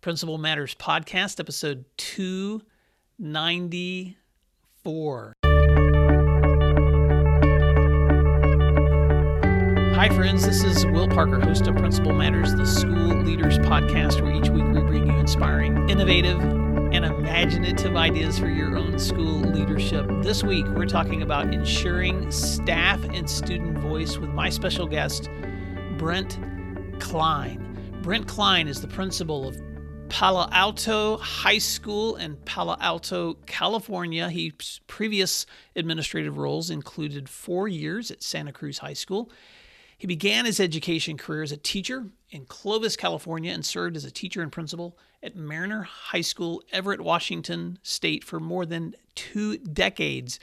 Principal Matters Podcast, episode 294. Hi, friends. This is Will Parker, host of Principal Matters, the School Leaders Podcast, where each week we bring you inspiring, innovative, and imaginative ideas for your own school leadership. This week, we're talking about ensuring staff and student voice with my special guest, Brent Kline. Brent Kline is the principal of Palo Alto High School in Palo Alto, California. His previous administrative roles included four years at Santa Cruz High School. He began his education career as a teacher in Clovis, California, and served as a teacher and principal at Mariner High School, Everett, Washington State, for more than two decades.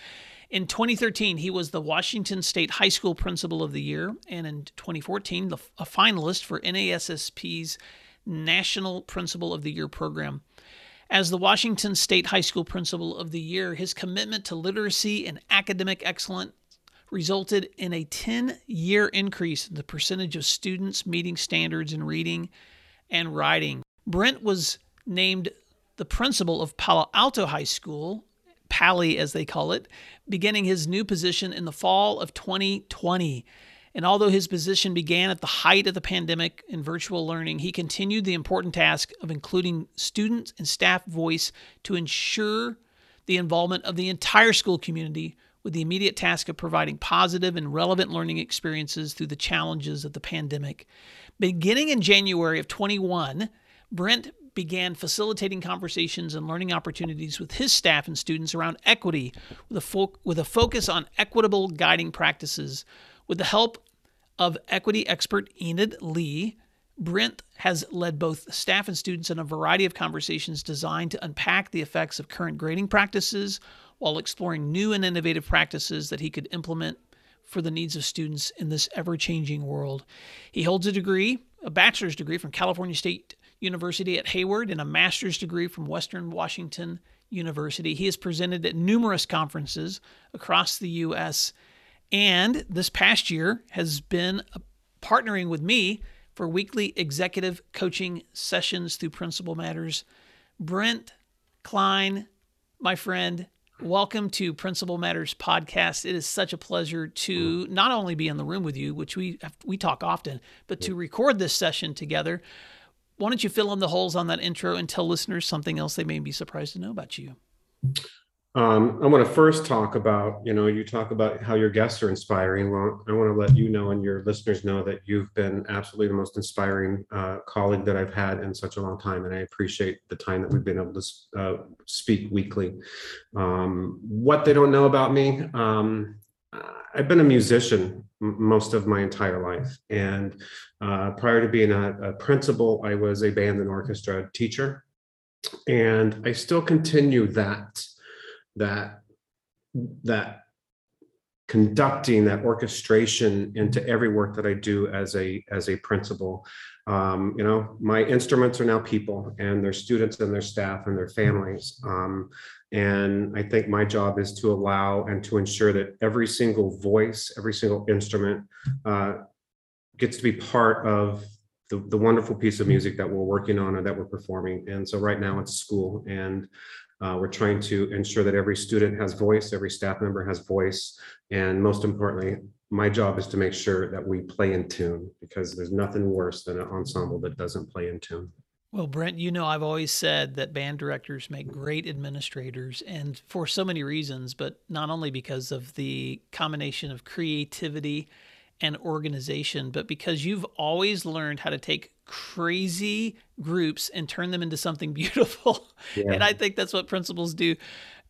In 2013, he was the Washington State High School Principal of the Year, and in 2014, the, a finalist for NASSP's National Principal of the Year program. As the Washington State High School Principal of the Year, his commitment to literacy and academic excellence resulted in a 10 year increase in the percentage of students meeting standards in reading and writing. Brent was named the principal of Palo Alto High School, Paly as they call it, beginning his new position in the fall of 2020. And although his position began at the height of the pandemic in virtual learning, he continued the important task of including student and staff voice to ensure the involvement of the entire school community with the immediate task of providing positive and relevant learning experiences through the challenges of the pandemic. Beginning in January of 21, Brent began facilitating conversations and learning opportunities with his staff and students around equity with a, fo- with a focus on equitable guiding practices. With the help of equity expert Enid Lee, Brent has led both staff and students in a variety of conversations designed to unpack the effects of current grading practices while exploring new and innovative practices that he could implement for the needs of students in this ever changing world. He holds a degree, a bachelor's degree from California State University at Hayward, and a master's degree from Western Washington University. He has presented at numerous conferences across the U.S and this past year has been partnering with me for weekly executive coaching sessions through Principal Matters. Brent Kline, my friend, welcome to Principal Matters podcast. It is such a pleasure to mm-hmm. not only be in the room with you, which we we talk often, but to record this session together. Why don't you fill in the holes on that intro and tell listeners something else they may be surprised to know about you? Um, I want to first talk about, you know, you talk about how your guests are inspiring. Well, I want to let you know and your listeners know that you've been absolutely the most inspiring uh, colleague that I've had in such a long time. And I appreciate the time that we've been able to uh, speak weekly. Um, what they don't know about me, um, I've been a musician most of my entire life. And uh, prior to being a, a principal, I was a band and orchestra teacher. And I still continue that that that conducting that orchestration into every work that I do as a as a principal. Um, you know, my instruments are now people and their students and their staff and their families. Um, and I think my job is to allow and to ensure that every single voice, every single instrument uh, gets to be part of the, the wonderful piece of music that we're working on or that we're performing. And so right now it's school and uh, we're trying to ensure that every student has voice, every staff member has voice, and most importantly, my job is to make sure that we play in tune because there's nothing worse than an ensemble that doesn't play in tune. Well, Brent, you know, I've always said that band directors make great administrators, and for so many reasons, but not only because of the combination of creativity and organization, but because you've always learned how to take crazy groups and turn them into something beautiful. Yeah. And I think that's what principals do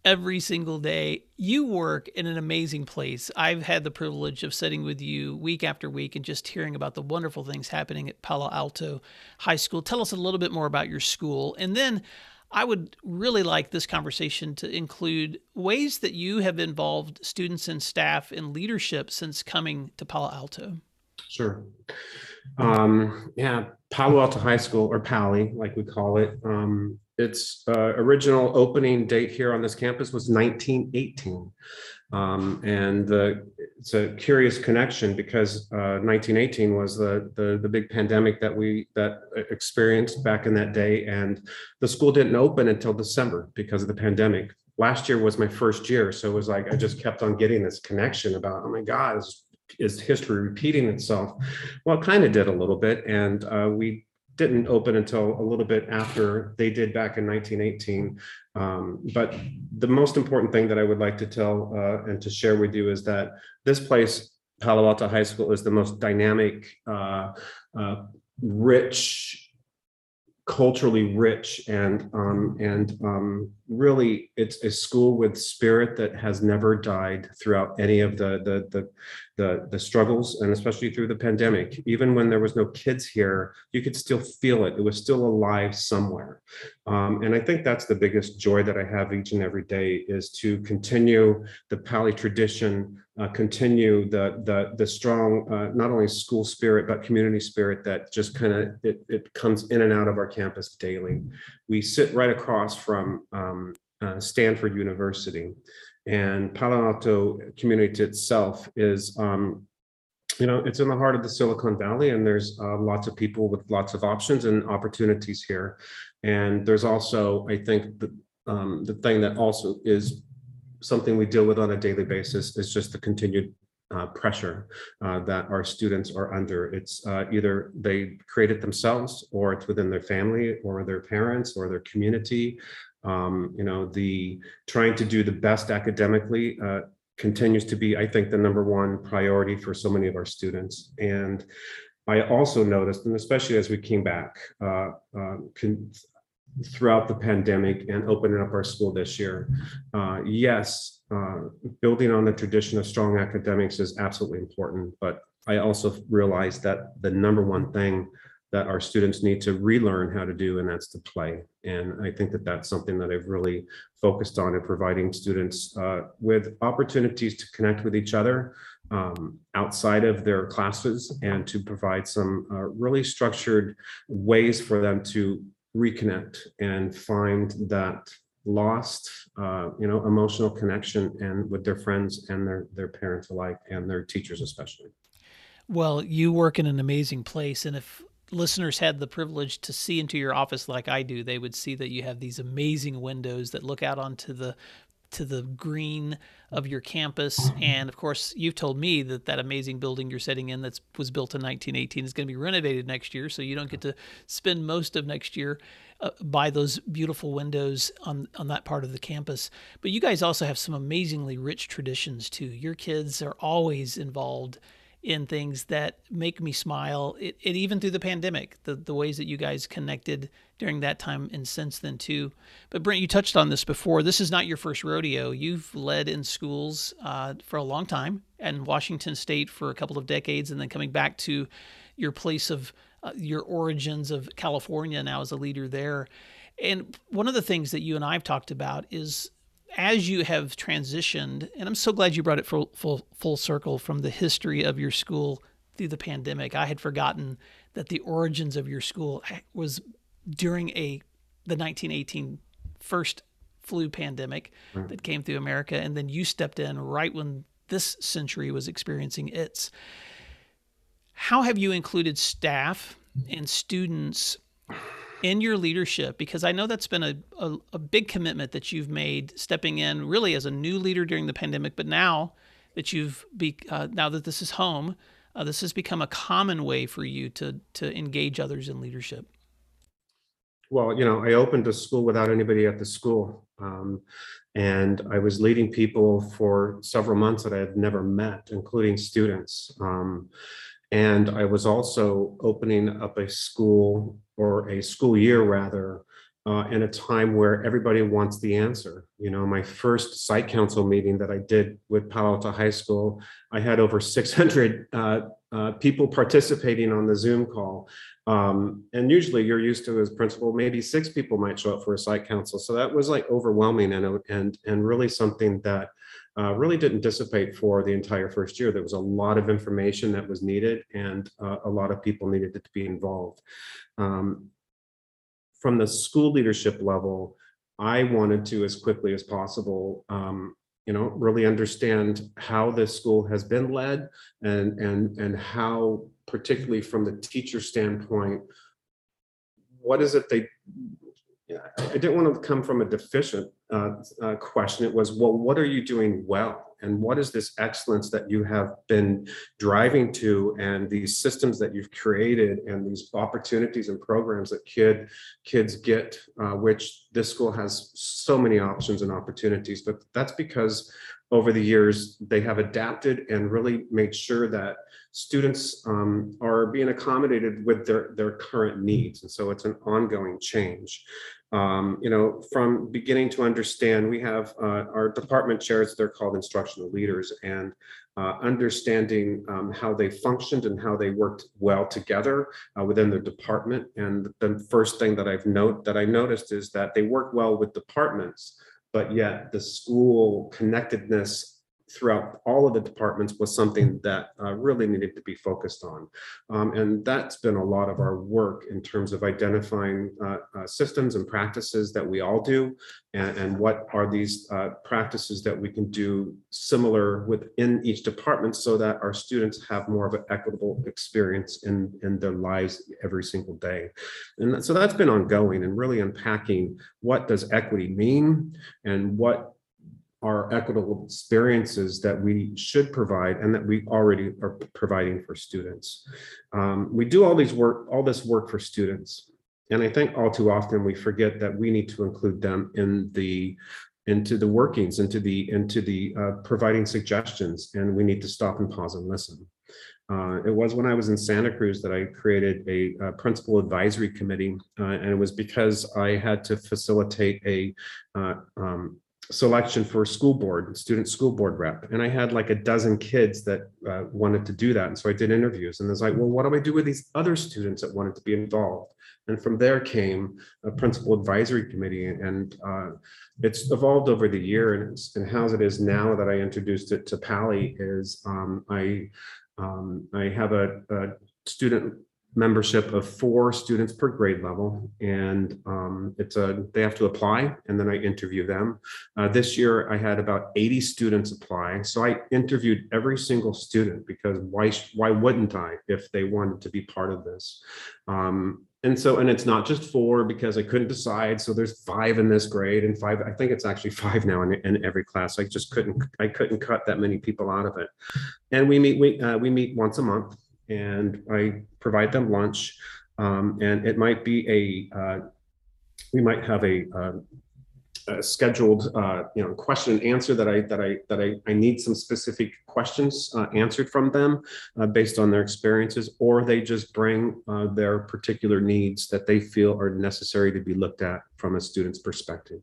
every single day. You work in an amazing place. I've had the privilege of sitting with you week after week and just hearing about the wonderful things happening at Palo Alto High School. Tell us a little bit more about your school. And then I would really like this conversation to include ways that you have involved students and staff in leadership since coming to Palo Alto. Sure. Um, yeah, Palo Alto High School, or Paly, like we call it, um, its uh, original opening date here on this campus was 1918. Um, and the, it's a curious connection because uh, 1918 was the, the the big pandemic that we that experienced back in that day, and the school didn't open until December because of the pandemic. Last year was my first year, so it was like I just kept on getting this connection about oh my God, is, is history repeating itself? Well, it kind of did a little bit, and uh, we didn't open until a little bit after they did back in 1918. Um, but the most important thing that I would like to tell uh, and to share with you is that this place, Palo Alto High School, is the most dynamic, uh, uh, rich, culturally rich and um, and um, really it's a school with spirit that has never died throughout any of the the the the, the struggles and especially through the pandemic. Even when there was no kids here you could still feel it. It was still alive somewhere. Um, and i think that's the biggest joy that i have each and every day is to continue the Paly tradition uh, continue the the the strong uh, not only school spirit but community spirit that just kind of it, it comes in and out of our campus daily we sit right across from um, uh, stanford university and Palo Alto community itself is, um, you know, it's in the heart of the Silicon Valley, and there's uh, lots of people with lots of options and opportunities here. And there's also, I think, the um, the thing that also is something we deal with on a daily basis is just the continued uh, pressure uh, that our students are under. It's uh, either they create it themselves, or it's within their family, or their parents, or their community, um, you know, the trying to do the best academically uh, continues to be, I think, the number one priority for so many of our students. And I also noticed, and especially as we came back uh, uh, throughout the pandemic and opening up our school this year, uh, yes, uh, building on the tradition of strong academics is absolutely important. But I also realized that the number one thing that our students need to relearn how to do, and that's to play. And I think that that's something that I've really focused on in providing students uh, with opportunities to connect with each other um, outside of their classes and to provide some uh, really structured ways for them to reconnect and find that lost uh, you know emotional connection and with their friends and their their parents alike and their teachers especially. Well you work in an amazing place and if listeners had the privilege to see into your office like I do, they would see that you have these amazing windows that look out onto the to the green of your campus and of course you've told me that that amazing building you're sitting in that was built in 1918 is going to be renovated next year so you don't get to spend most of next year uh, by those beautiful windows on on that part of the campus but you guys also have some amazingly rich traditions too your kids are always involved in things that make me smile. It, it, even through the pandemic, the the ways that you guys connected during that time and since then too. But Brent, you touched on this before. This is not your first rodeo. You've led in schools uh, for a long time, and Washington State for a couple of decades, and then coming back to your place of uh, your origins of California now as a leader there. And one of the things that you and I've talked about is as you have transitioned, and I'm so glad you brought it full, full, full circle from the history of your school through the pandemic. I had forgotten that the origins of your school was during a the 1918 first flu pandemic mm. that came through America, and then you stepped in right when this century was experiencing its. How have you included staff and students in your leadership because I know that's been a, a, a, big commitment that you've made stepping in really as a new leader during the pandemic, but now that you've be uh, now that this is home, uh, this has become a common way for you to to engage others in leadership. Well, you know, I opened a school without anybody at the school, um, and I was leading people for several months that I had never met, including students. Um, and I was also opening up a school or a school year rather uh, in a time where everybody wants the answer. You know, my first site council meeting that I did with Palo Alto High School, I had over 600 uh, uh, people participating on the Zoom call. Um, and usually you're used to as principal, maybe six people might show up for a site council. So that was like overwhelming and, and, and really something that uh, really didn't dissipate for the entire first year. There was a lot of information that was needed and uh, a lot of people needed to be involved. Um, from the school leadership level, I wanted to, as quickly as possible, um, you know, really understand how this school has been led and, and, and how, particularly from the teacher standpoint, what is it they, I didn't want to come from a deficient uh, uh, question. It was, well, what are you doing well? And what is this excellence that you have been driving to and these systems that you've created and these opportunities and programs that kid kids get, uh, which this school has so many options and opportunities, but that's because over the years, they have adapted and really made sure that students um, are being accommodated with their, their current needs. And so it's an ongoing change. Um, you know, from beginning to understand, we have uh, our department chairs, they're called instructional leaders, and uh, understanding um, how they functioned and how they worked well together uh, within the department. And the first thing that I've note that I noticed is that they work well with departments, but yet the school connectedness throughout all of the departments was something that uh, really needed to be focused on. Um, and that's been a lot of our work in terms of identifying uh, uh, systems and practices that we all do and, and what are these uh, practices that we can do similar within each department so that our students have more of an equitable experience in, in their lives every single day. And so that's been ongoing and really unpacking what does equity mean and what are equitable experiences that we should provide and that we already are providing for students. Um, we do all these work, all this work for students. And I think all too often we forget that we need to include them in the into the workings, into the into the uh, providing suggestions, and we need to stop and pause and listen. Uh, it was when I was in Santa Cruz that I created a, a principal advisory committee, uh, and it was because I had to facilitate a uh, um, selection for school board, student school board rep. And I had like a dozen kids that uh, wanted to do that. And so I did interviews and I was like, well, what do I do with these other students that wanted to be involved? And from there came a principal advisory committee and uh, it's evolved over the year and, and how it is now that I introduced it to Paly is um, I um, I have a, a student membership of four students per grade level. And um, it's a they have to apply and then i interview them. Uh, this year i had about 80 students apply. So i interviewed every single student because why why wouldn't i if they wanted to be part of this? Um, and so and it's not just four because i couldn't decide. So there's five in this grade and five i think it's actually five now in, in every class. I just couldn't i couldn't cut that many people out of it. And we meet we, uh, we meet once a month and I provide them lunch. Um, and it might be a, uh, we might have a, uh, a scheduled, uh, you know, question and answer that I that I that I, I need some specific questions uh, answered from them uh, based on their experiences, or they just bring uh, their particular needs that they feel are necessary to be looked at from a student's perspective.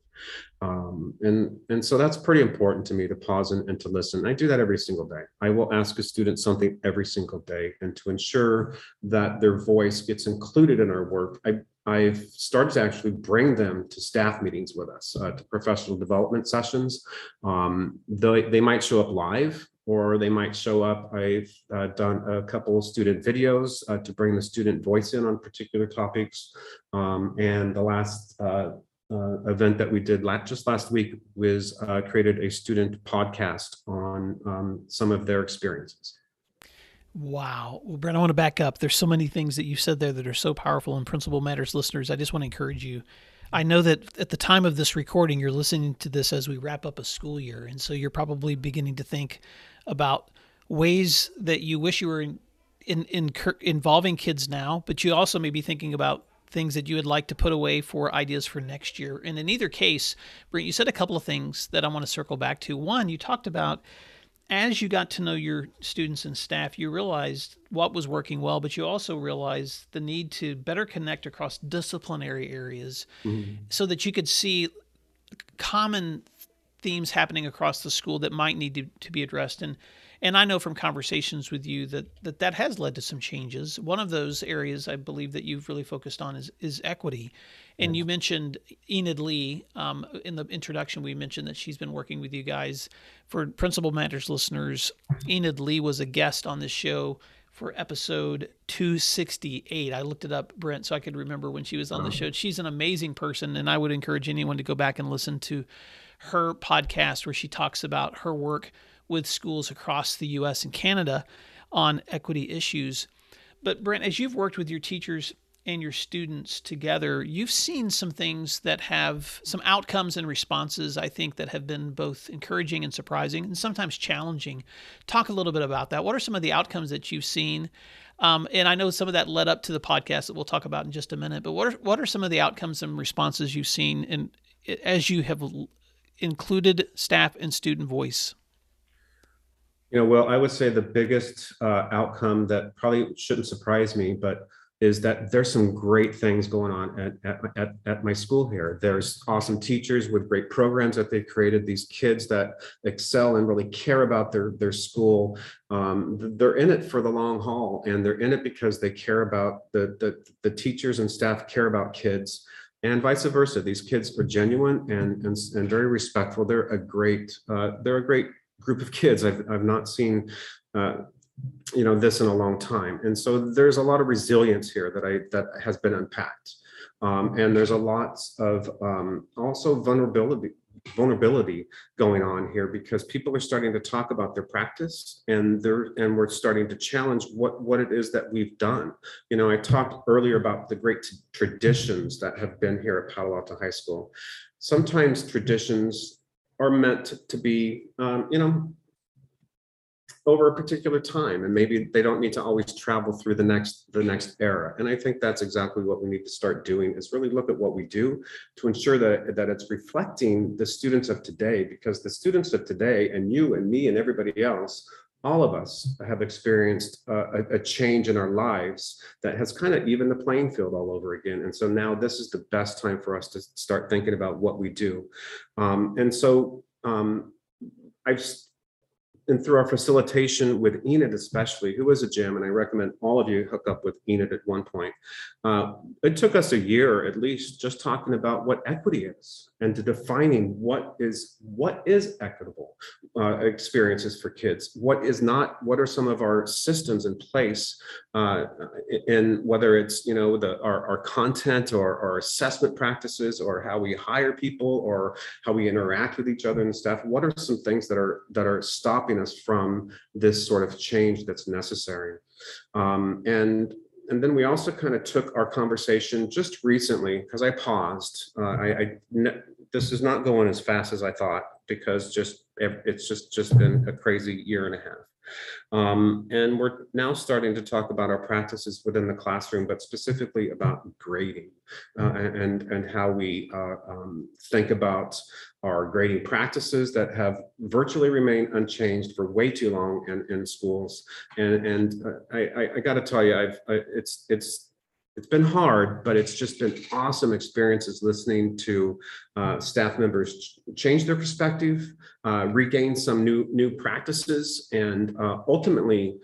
Um, and, and so that's pretty important to me to pause and, and to listen. I do that every single day. I will ask a student something every single day and to ensure that their voice gets included in our work. I, I've started to actually bring them to staff meetings with us, uh, to professional development sessions. Um, they, they might show up live or they might show up. I've uh, done a couple student videos uh, to bring the student voice in on particular topics. Um, and the last uh, uh event that we did last, just last week was uh, created a student podcast on um, some of their experiences. Wow. Well, Brent, I want to back up. There's so many things that you said there that are so powerful and Principal Matters listeners. I just want to encourage you. I know that at the time of this recording, you're listening to this as we wrap up a school year. And so you're probably beginning to think, about ways that you wish you were in, in, in involving kids now, but you also may be thinking about things that you would like to put away for ideas for next year. And in either case, Brent, you said a couple of things that I want to circle back to. One, you talked about as you got to know your students and staff, you realized what was working well, but you also realized the need to better connect across disciplinary areas mm-hmm. so that you could see common themes happening across the school that might need to, to be addressed and and I know from conversations with you that, that that has led to some changes. One of those areas I believe that you've really focused on is is equity, and you mentioned Enid Lee um, in the introduction. We mentioned that she's been working with you guys for Principal Matters listeners. Enid Lee was a guest on this show for episode 268. I looked it up, Brent, so I could remember when she was on the show. She's an amazing person, and I would encourage anyone to go back and listen to her podcast where she talks about her work with schools across the US and Canada on equity issues. But, Brent, as you've worked with your teachers and your students together, you've seen some things that have some outcomes and responses, I think, that have been both encouraging and surprising and sometimes challenging. Talk a little bit about that. What are some of the outcomes that you've seen? Um, and I know some of that led up to the podcast that we'll talk about in just a minute. But what are what are some of the outcomes and responses you've seen in as you have included staff and student voice? You know, well, I would say the biggest uh, outcome that probably shouldn't surprise me, but is that there's some great things going on at, at, at, at, my school here. There's awesome teachers with great programs that they've created, these kids that excel and really care about their, their school. Um, they're in it for the long haul and they're in it because they care about the, the, the teachers and staff care about kids and vice versa. These kids are genuine and, and, and very respectful. They're a great, uh, they're a great group of kids. I've, I've not seen uh, you know this in a long time. And so there's a lot of resilience here that i that has been unpacked. Um, and there's a lot of um, also vulnerability vulnerability going on here because people are starting to talk about their practice and they're and we're starting to challenge what what it is that we've done. You know i talked earlier about the great traditions that have been here at palo alto high school. Sometimes traditions are meant to be um, you know over a particular time and maybe they don't need to always travel through the next the next era and i think that's exactly what we need to start doing is really look at what we do to ensure that that it's reflecting the students of today because the students of today and you and me and everybody else all of us have experienced a, a change in our lives that has kind of even the playing field all over again. And so now this is the best time for us to start thinking about what we do. Um, and so um, I've and through our facilitation with Enid especially, who is a gem, and I recommend all of you hook up with Enid at one point. Uh, it took us a year at least just talking about what equity is and to defining what is what is equitable uh, experiences for kids, what is not, what are some of our systems in place, uh, in whether it's you know the our, our content or our assessment practices or how we hire people or how we interact with each other and stuff. What are some things that are that are stopping us from this sort of change that's necessary? Um, and and then we also kind of took our conversation just recently because I paused. Uh, I, I this is not going as fast as I thought because just it's just just been a crazy year and a half. Um, and we're now starting to talk about our practices within the classroom, but specifically about grading uh, and, and how we uh, um, think about our grading practices that have virtually remained unchanged for way too long in, in schools. And, and uh, I, I, I got to tell you, I've, I, it's, it's it's been hard, but it's just been awesome experiences listening to uh, staff members change their perspective, uh, regain some new new practices, and uh, ultimately,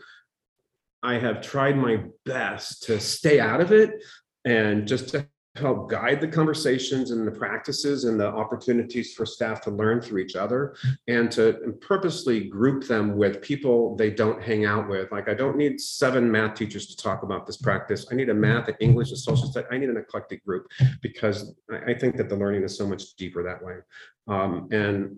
I have tried my best to stay out of it and just to help guide the conversations and the practices and the opportunities for staff to learn through each other and to purposely group them with people they don't hang out with. Like I don't need seven math teachers to talk about this practice. I need a math, an English, a social studies. I need an eclectic group because I think that the learning is so much deeper that way. Um, and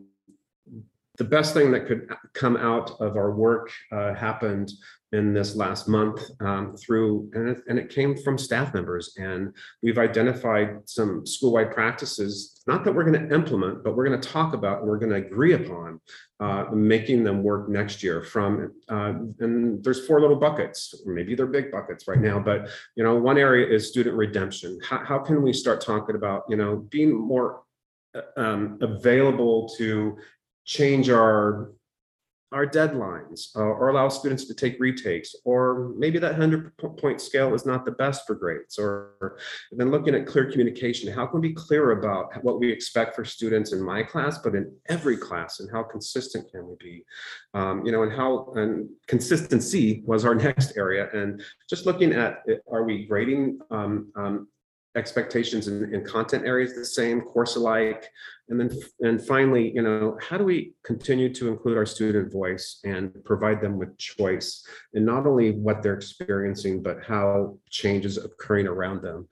the best thing that could come out of our work uh, happened in this last month um, through, and it, and it came from staff members. And we've identified some school-wide practices, not that we're going to implement, but we're going to talk about and we're going to agree upon uh, making them work next year from, uh, and there's four little buckets, maybe they're big buckets right now, but, you know, one area is student redemption. How, how can we start talking about, you know, being more uh, um, available to change our our deadlines uh, or allow students to take retakes or maybe that 100 point scale is not the best for grades or then looking at clear communication how can we be clear about what we expect for students in my class but in every class and how consistent can we be? Um, you know and how and consistency was our next area and just looking at it, are we grading um, um, expectations and, and content areas the same, course alike? And then, and finally, you know, how do we continue to include our student voice and provide them with choice and not only what they're experiencing, but how change is occurring around them?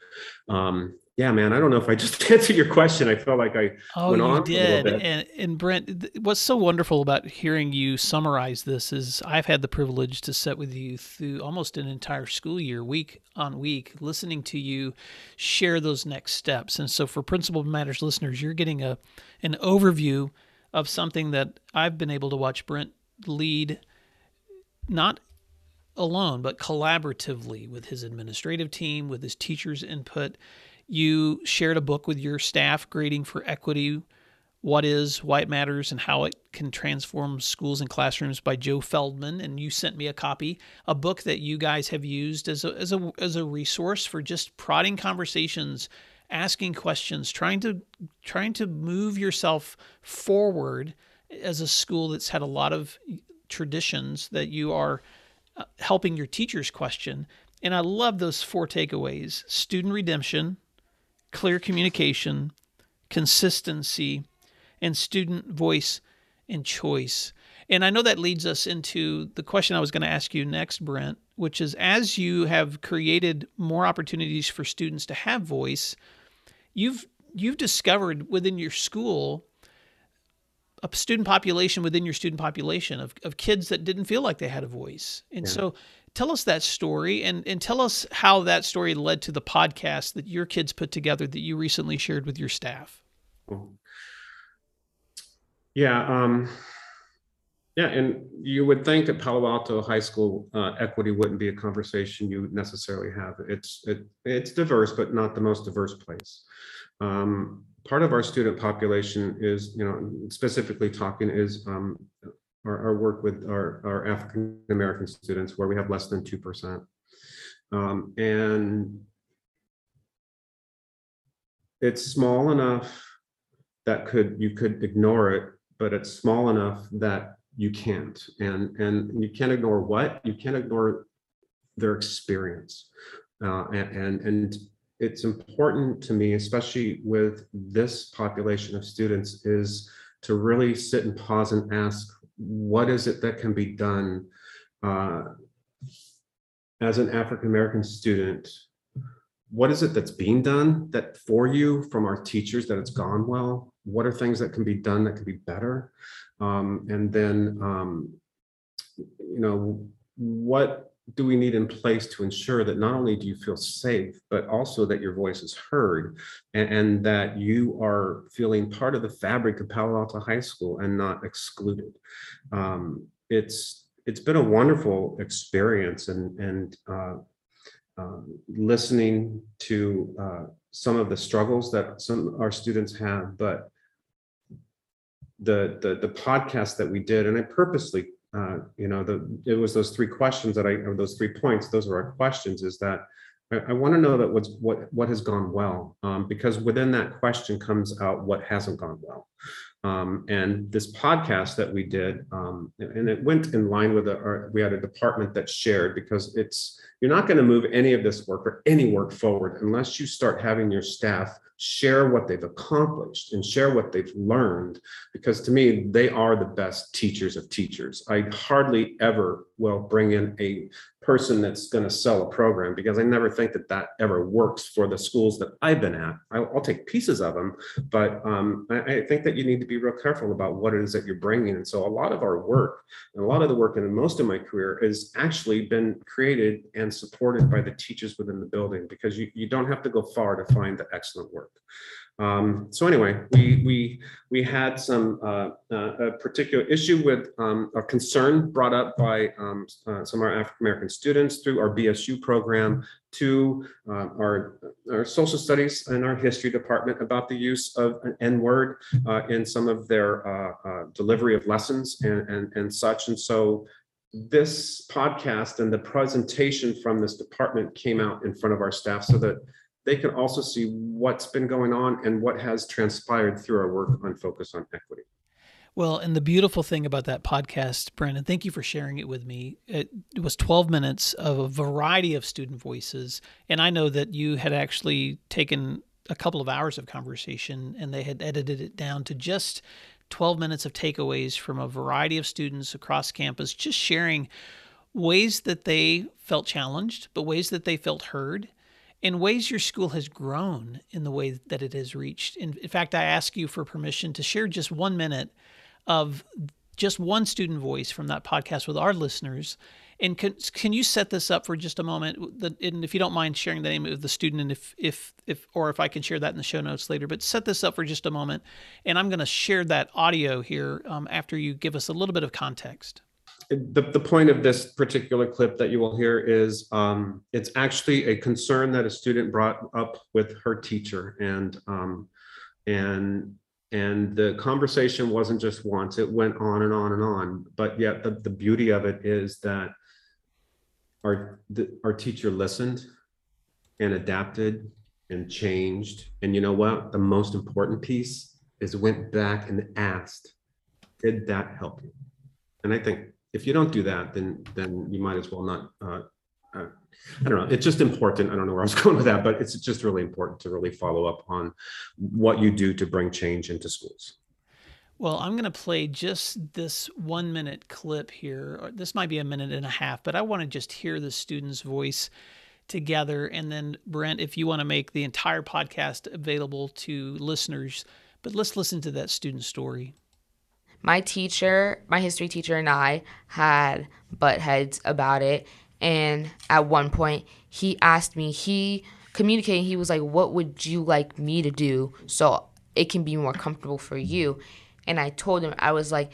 Um, yeah, man, I don't know if I just answered your question. I felt like I oh, you did. And, and Brent, what's so wonderful about hearing you summarize this is I've had the privilege to sit with you through almost an entire school year, week on week, listening to you share those next steps. And so, for Principal Matters listeners, you're getting a an overview of something that I've been able to watch Brent lead, not alone, but collaboratively with his administrative team, with his teachers' input you shared a book with your staff, Grading for Equity What is, Why It Matters, and How It Can Transform Schools and Classrooms by Joe Feldman. And you sent me a copy, a book that you guys have used as a, as a, as a resource for just prodding conversations asking questions trying to trying to move yourself forward as a school that's had a lot of traditions that you are uh, helping your teachers question and i love those four takeaways student redemption clear communication, consistency, and student voice and choice. And I know that leads us into the question I was going to ask you next, Brent, which is as you have created more opportunities for students to have voice, you've you've discovered within your school a student population within your student population of, of kids that didn't feel like they had a voice. And yeah. so tell us that story and, and tell us how that story led to the podcast that your kids put together that you recently shared with your staff. Yeah. Um, yeah. And you would think at Palo Alto High School, uh, equity wouldn't be a conversation you would necessarily have. It's, it, it's diverse, but not the most diverse place. Um, part of our student population is, you know, specifically talking is um, our, our work with our, our African American students where we have less than 2%. Um, and it's small enough that could you could ignore it, but it's small enough that you can't. And and you can't ignore what? You can't ignore their experience. Uh, and, and and it's important to me, especially with this population of students, is to really sit and pause and ask what is it that can be done uh, as an African American student? What is it that's being done that for you from our teachers that it's gone well? What are things that can be done that can be better? Um, and then, um, you know, what do we need in place to ensure that not only do you feel safe, but also that your voice is heard and, and, that you are feeling part of the fabric of Palo Alto High School and not excluded? Um, it's it's been a wonderful experience and and uh, uh, listening to uh, some of the struggles that some our students have, but the the the podcast that we did, and I purposely uh, you know, the it was those three questions that I, or those three points. Those are our questions. Is that I, I want to know that what's what what has gone well, um, because within that question comes out what hasn't gone well. Um, and this podcast that we did, um, and it went in line with the, our, we had a department that shared because it's you're not going to move any of this work or any work forward unless you start having your staff share what they've accomplished and share what they've learned because to me they are the best teachers of teachers. I hardly ever will bring in a person that's going to sell a program because I never think that that ever works for the schools that I've been at. I'll, take pieces of them, but um, I, I, think that you need to be real careful about what it is that you're bringing. And so a lot of our work and a lot of the work in most of my career has actually been created and supported by the teachers within the building because you, you don't have to go far to find the excellent work. Um, so anyway, we we we had some uh, uh, a particular issue with um, a concern brought up by um, uh, some of our African American students through our BSU program to uh, our our social studies and our history department about the use of an N word uh, in some of their uh, delivery of lessons and, and and such. And so this podcast and the presentation from this department came out in front of our staff so that they can also see what's been going on and what has transpired through our work on focus on equity. Well, and the beautiful thing about that podcast, Brandon, thank you for sharing it with me. It, was 12 minutes of a variety of student voices. And I know that you had actually taken a couple of hours of conversation and they had edited it down to just 12 minutes of takeaways from a variety of students across campus, just sharing ways that they felt challenged, but ways that they felt heard in ways your school has grown in the way that it has reached. In, in, fact, I ask you for permission to share just one minute of just one student voice from that podcast with our listeners. And can, can you set this up for just a moment? And if you don't mind sharing the name of the student, and if if if or if I can share that in the show notes later, but set this up for just a moment. And I'm going to share that audio here um, after you give us a little bit of context the, the point of this particular clip that you will hear is um, it's actually a concern that a student brought up with her teacher and um, and and the conversation wasn't just once it went on and on and on. But yet the, the beauty of it is that our the, our teacher listened and adapted and changed. And you know what? The most important piece is went back and asked did that help you? And i think if you don't do that, then then you might as well not. Uh, uh, I don't know. It's just important. I don't know where I was going with that, but it's just really important to really follow up on what you do to bring change into schools. Well, I'm going to play just this one minute clip here. This might be a minute and a half, but I want to just hear the student's voice together. And then, Brent, if you want to make the entire podcast available to listeners, but let's listen to that student story my teacher, my history teacher, and I had butt heads about it. And at one point, he asked me, he communicated, he was like, What would you like me to do so it can be more comfortable for you? And I told him, I was like,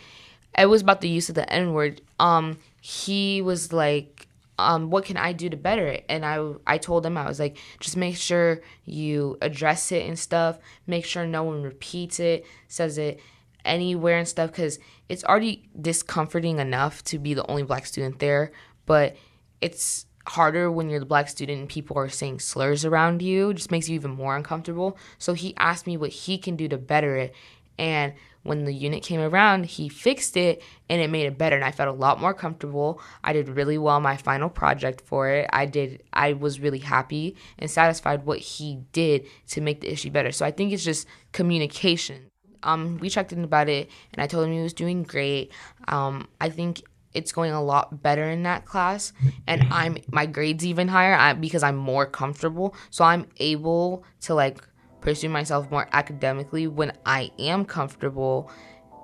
it was about the use of the N word. Um, he was like, um, what can I do to better it? And I, I told him, I was like, just make sure you address it and stuff. Make sure no one repeats it, says it anywhere and stuff because it's already discomforting enough to be the only black student there, but it's harder when you're the black student and people are saying slurs around you. It just makes you even more uncomfortable. So he asked me what he can do to better it. And when the unit came around, he fixed it and it made it better and I felt a lot more comfortable. I did really well my final project for it. I did I was really happy and satisfied what he did to make the issue better. So I think it's just communication um, we checked in about it, and I told him he was doing great. Um, I think it's going a lot better in that class, and I'm my grades even higher because I'm more comfortable. So I'm able to like pursue myself more academically when I am comfortable.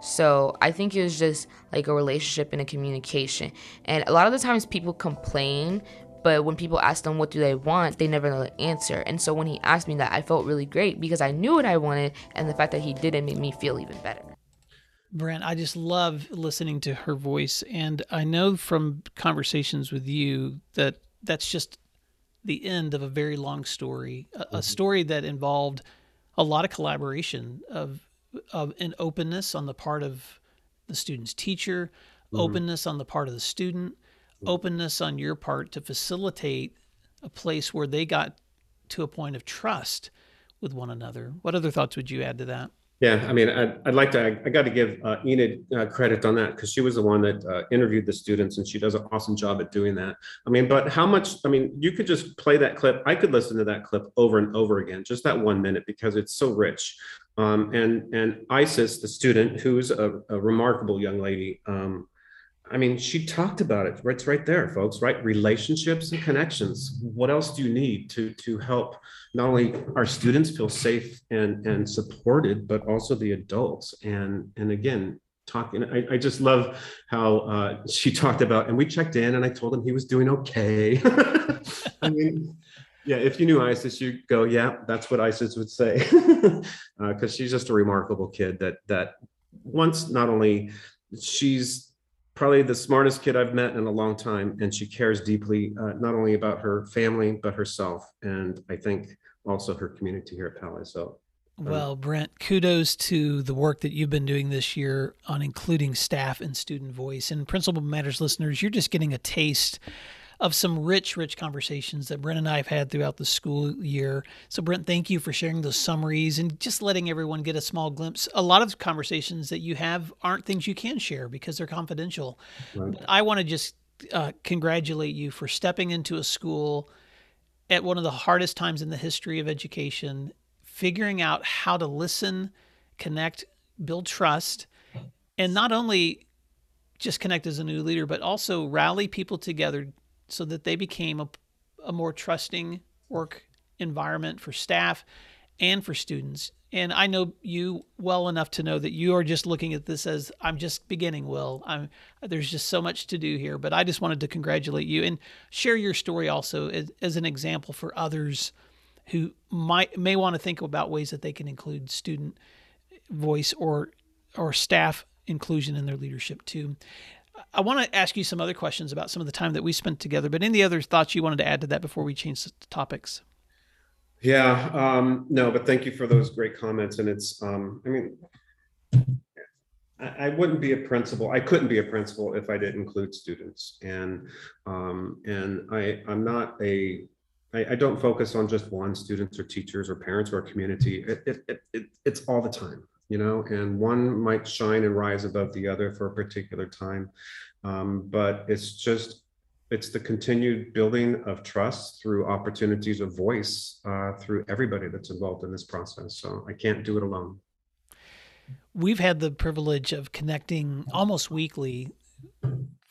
So I think it was just like a relationship and a communication. And a lot of the times people complain but when people ask them what do they want, they never know the answer. And so when he asked me that, I felt really great because I knew what I wanted, and the fact that he did it made me feel even better. Brent, I just love listening to her voice, and I know from conversations with you that that's just the end of a very long story, a, mm-hmm. a story that involved a lot of collaboration of of an openness on the part of the student's teacher, mm-hmm. openness on the part of the student, openness on your part to facilitate a place where they got to a point of trust with one another. What other thoughts would you add to that? Yeah, I mean, I'd, I'd like to, I, I got to give uh, Enid uh, credit on that because she was the one that uh, interviewed the students and she does an awesome job at doing that. I mean, but how much, I mean, you could just play that clip. I could listen to that clip over and over again, just that one minute because it's so rich. Um, and, and Isis, the student, who's a, a remarkable young lady, um, I mean, she talked about it. It's right there, folks. Right, relationships and connections. What else do you need to to help not only our students feel safe and and supported, but also the adults? And and again, talking. I, I just love how uh, she talked about, and we checked in, and I told him he was doing okay. I mean, yeah, if you knew Isis, you'd go, yeah, that's what Isis would say, because uh, she's just a remarkable kid. That that once not only she's probably the smartest kid I've met in a long time, and she cares deeply uh, not only about her family but herself, and I think also her community here at Paly. So. Um, well, Brent, kudos to the work that you've been doing this year on including staff and student voice. And Principal Matters listeners, you're just getting a taste of some rich, rich conversations that Brent and I have had throughout the school year. So, Brent, thank you for sharing those summaries and just letting everyone get a small glimpse. A lot of conversations that you have aren't things you can share because they're confidential. Right. I want to just uh, congratulate you for stepping into a school at one of the hardest times in the history of education, figuring out how to listen, connect, build trust, and not only just connect as a new leader, but also rally people together so that they became a, a more trusting work environment for staff and for students. And I know you well enough to know that you are just looking at this as I'm just beginning, Will. I'm there's just so much to do here, but I just wanted to congratulate you and share your story also as, as an example for others who might may want to think about ways that they can include student voice or or staff inclusion in their leadership too. I want to ask you some other questions about some of the time that we spent together, but any other thoughts you wanted to add to that before we change the topics? Yeah, um, no, but thank you for those great comments. And it's, um, I mean, I, wouldn't be a principal. I couldn't be a principal if I didn't include students. And um, and I, I'm not a I, I, don't focus on just one students or teachers or parents or community. It, it, it, it, it's all the time you know, and one might shine and rise above the other for a particular time. Um, but it's just, it's the continued building of trust through opportunities of voice uh, through everybody that's involved in this process. So I can't do it alone. We've had the privilege of connecting almost weekly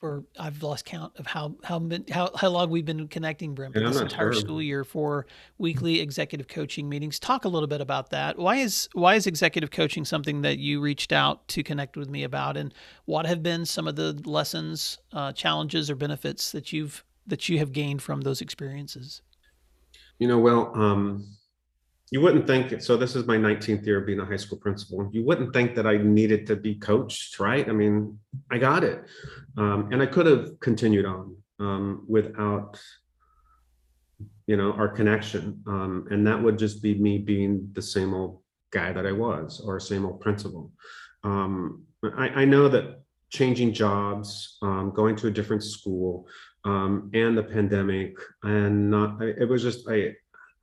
for I've lost count of how how how, how long we've been connecting, Brent, this entire sure. school year for weekly executive coaching meetings. Talk a little bit about that. Why is why is executive coaching something that you reached out to connect with me about, and what have been some of the lessons, uh, challenges, or benefits that you've that you have gained from those experiences? You know, well, um, you wouldn't think so this is my 19th year of being a high school principal. You wouldn't think that i needed to be coached right? I mean i got it. Um, and i could have continued on um, without you know our connection. Um, and that would just be me being the same old guy that i was or same old principal. Um, I, I, know that changing jobs um, going to a different school um, and the pandemic and not it was just i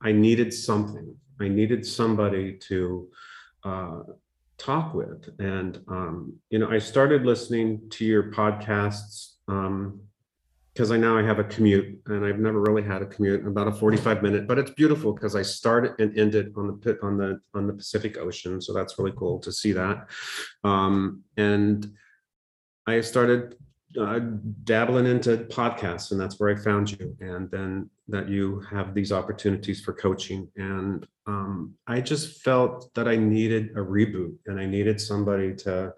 i needed something I needed somebody to uh, talk with. And, um, you know, I started listening to your podcasts because um, I now I have a commute and I've never really had a commute about a 45 minute, but it's beautiful because I started and ended on the pit on the on the Pacific Ocean. So that's really cool to see that. Um, and I started uh, dabbling into podcasts and that's where i found you. And then that you have these opportunities for coaching. And um, i just felt that i needed a reboot and i needed somebody to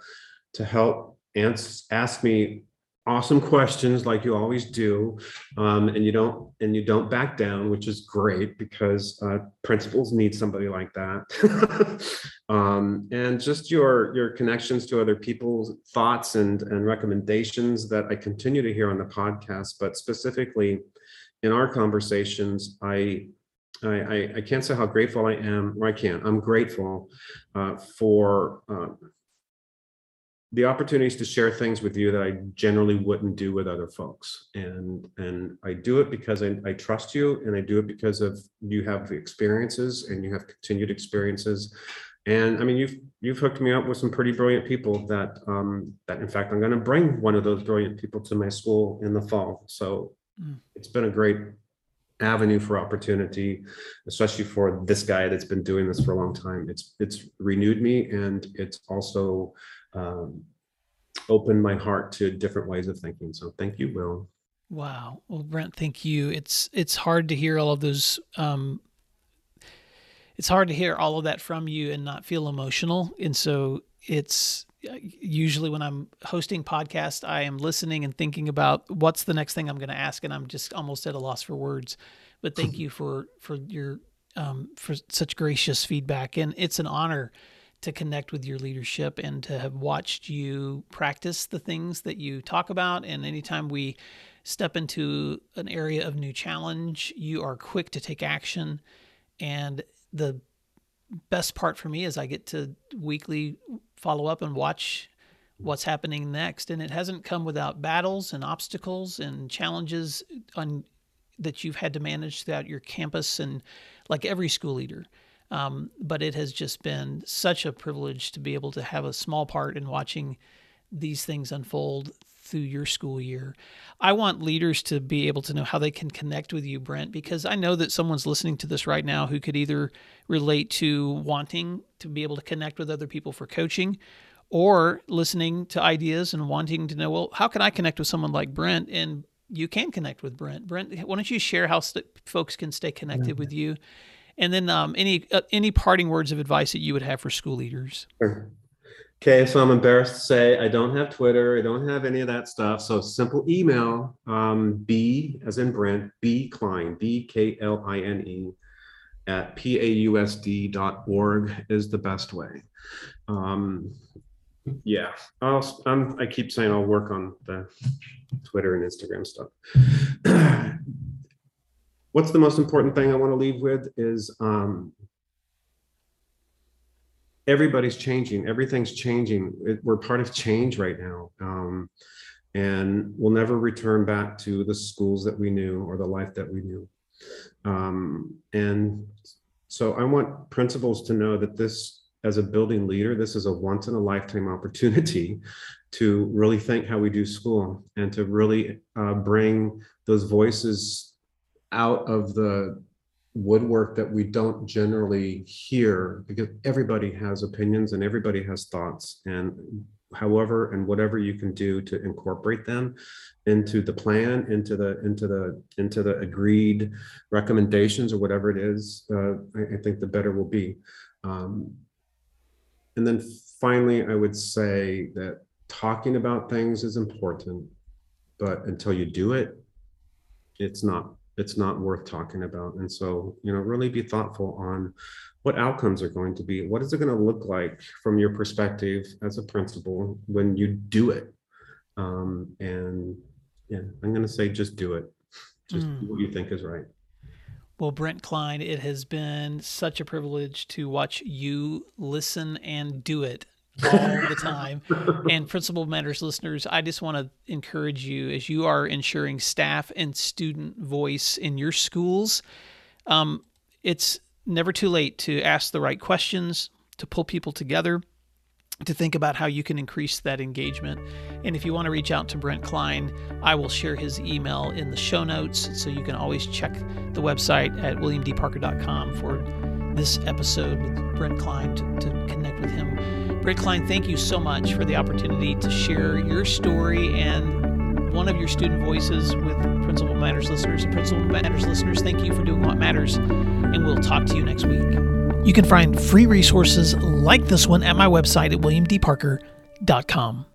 to help ans- ask me awesome questions like you always do um, and you don't and you don't back down which is great because uh, principals need somebody like that um, and just your your connections to other people's thoughts and and recommendations that i continue to hear on the podcast but specifically in our conversations i I, I, can't say how grateful I am, or I can't. I'm grateful uh, for uh, the opportunities to share things with you that I generally wouldn't do with other folks. And and I do it because I, I trust you and I do it because of you have experiences and you have continued experiences. And I mean you've you've hooked me up with some pretty brilliant people that um that in fact I'm gonna bring one of those brilliant people to my school in the fall. So mm. it's been a great avenue for opportunity, especially for this guy that's been doing this for a long time. It's it's renewed me and it's also um, opened my heart to different ways of thinking. So thank you, Will. Wow. Well, Brent, thank you. It's it's hard to hear all of those. Um, it's hard to hear all of that from you and not feel emotional. And so it's usually when I'm hosting podcast, I am listening and thinking about what's the next thing I'm going to ask, and I'm just almost at a loss for words. But thank you for for your um, for such gracious feedback, and it's an honor to connect with your leadership and to have watched you practice the things that you talk about. And anytime we step into an area of new challenge, you are quick to take action. And the best part for me is I get to weekly follow up and watch what's happening next. And it hasn't come without battles and obstacles and challenges on that you've had to manage throughout your campus and like every school leader. Um, but it has just been such a privilege to be able to have a small part in watching these things unfold through your school year. I want leaders to be able to know how they can connect with you, Brent, because I know that someone's listening to this right now who could either relate to wanting to be able to connect with other people for coaching or listening to ideas and wanting to know, well, how can I connect with someone like Brent? And you can connect with Brent. Brent, why don't you share how st- folks can stay connected with you? And then um, any uh, any parting words of advice that you would have for school leaders. Okay, so I'm embarrassed to say I don't have Twitter. I don't have any of that stuff. So simple email, um, B as in Brent, B Kline, B K L I N E, at pausd.org is the best way. Um, yeah, I'll, I'm, I keep saying I'll work on the Twitter and Instagram stuff. What's the most important thing I want to leave with is um, everybody's changing. Everything's changing. It, we're part of change right now. Um, and we'll never return back to the schools that we knew or the life that we knew. Um, and so I want principals to know that this, as a building leader, this is a once in a lifetime opportunity to really think how we do school and to really uh, bring those voices out of the woodwork that we don't generally hear because everybody has opinions and everybody has thoughts and however and whatever you can do to incorporate them into the plan into the into the into the agreed recommendations or whatever it is uh, I, I, think the better will be. Um, and then finally i would say that talking about things is important but until you do it it's not it's not worth talking about. And so, you know, really be thoughtful on what outcomes are going to be. What is it going to look like from your perspective as a principal when you do it? Um, and yeah, I'm going to say just do it. Just mm. do what you think is right. Well, Brent Kline, it has been such a privilege to watch you listen and do it all the time. and Principal Matters listeners, I just want to encourage you as you are ensuring staff and student voice in your schools. Um, it's never too late to ask the right questions, to pull people together, to think about how you can increase that engagement. And if you want to reach out to Brent Kline, I will share his email in the show notes. So you can always check the website at williamdparker.com for this episode with Brent Kline to, to him Kline, thank you so much for the opportunity to share your story and one of your student voices with Principal Matters listeners. And Principal Matters listeners, thank you for doing what matters, and we'll talk to you next week. You can find free resources like this one at my website at williamdparker.com.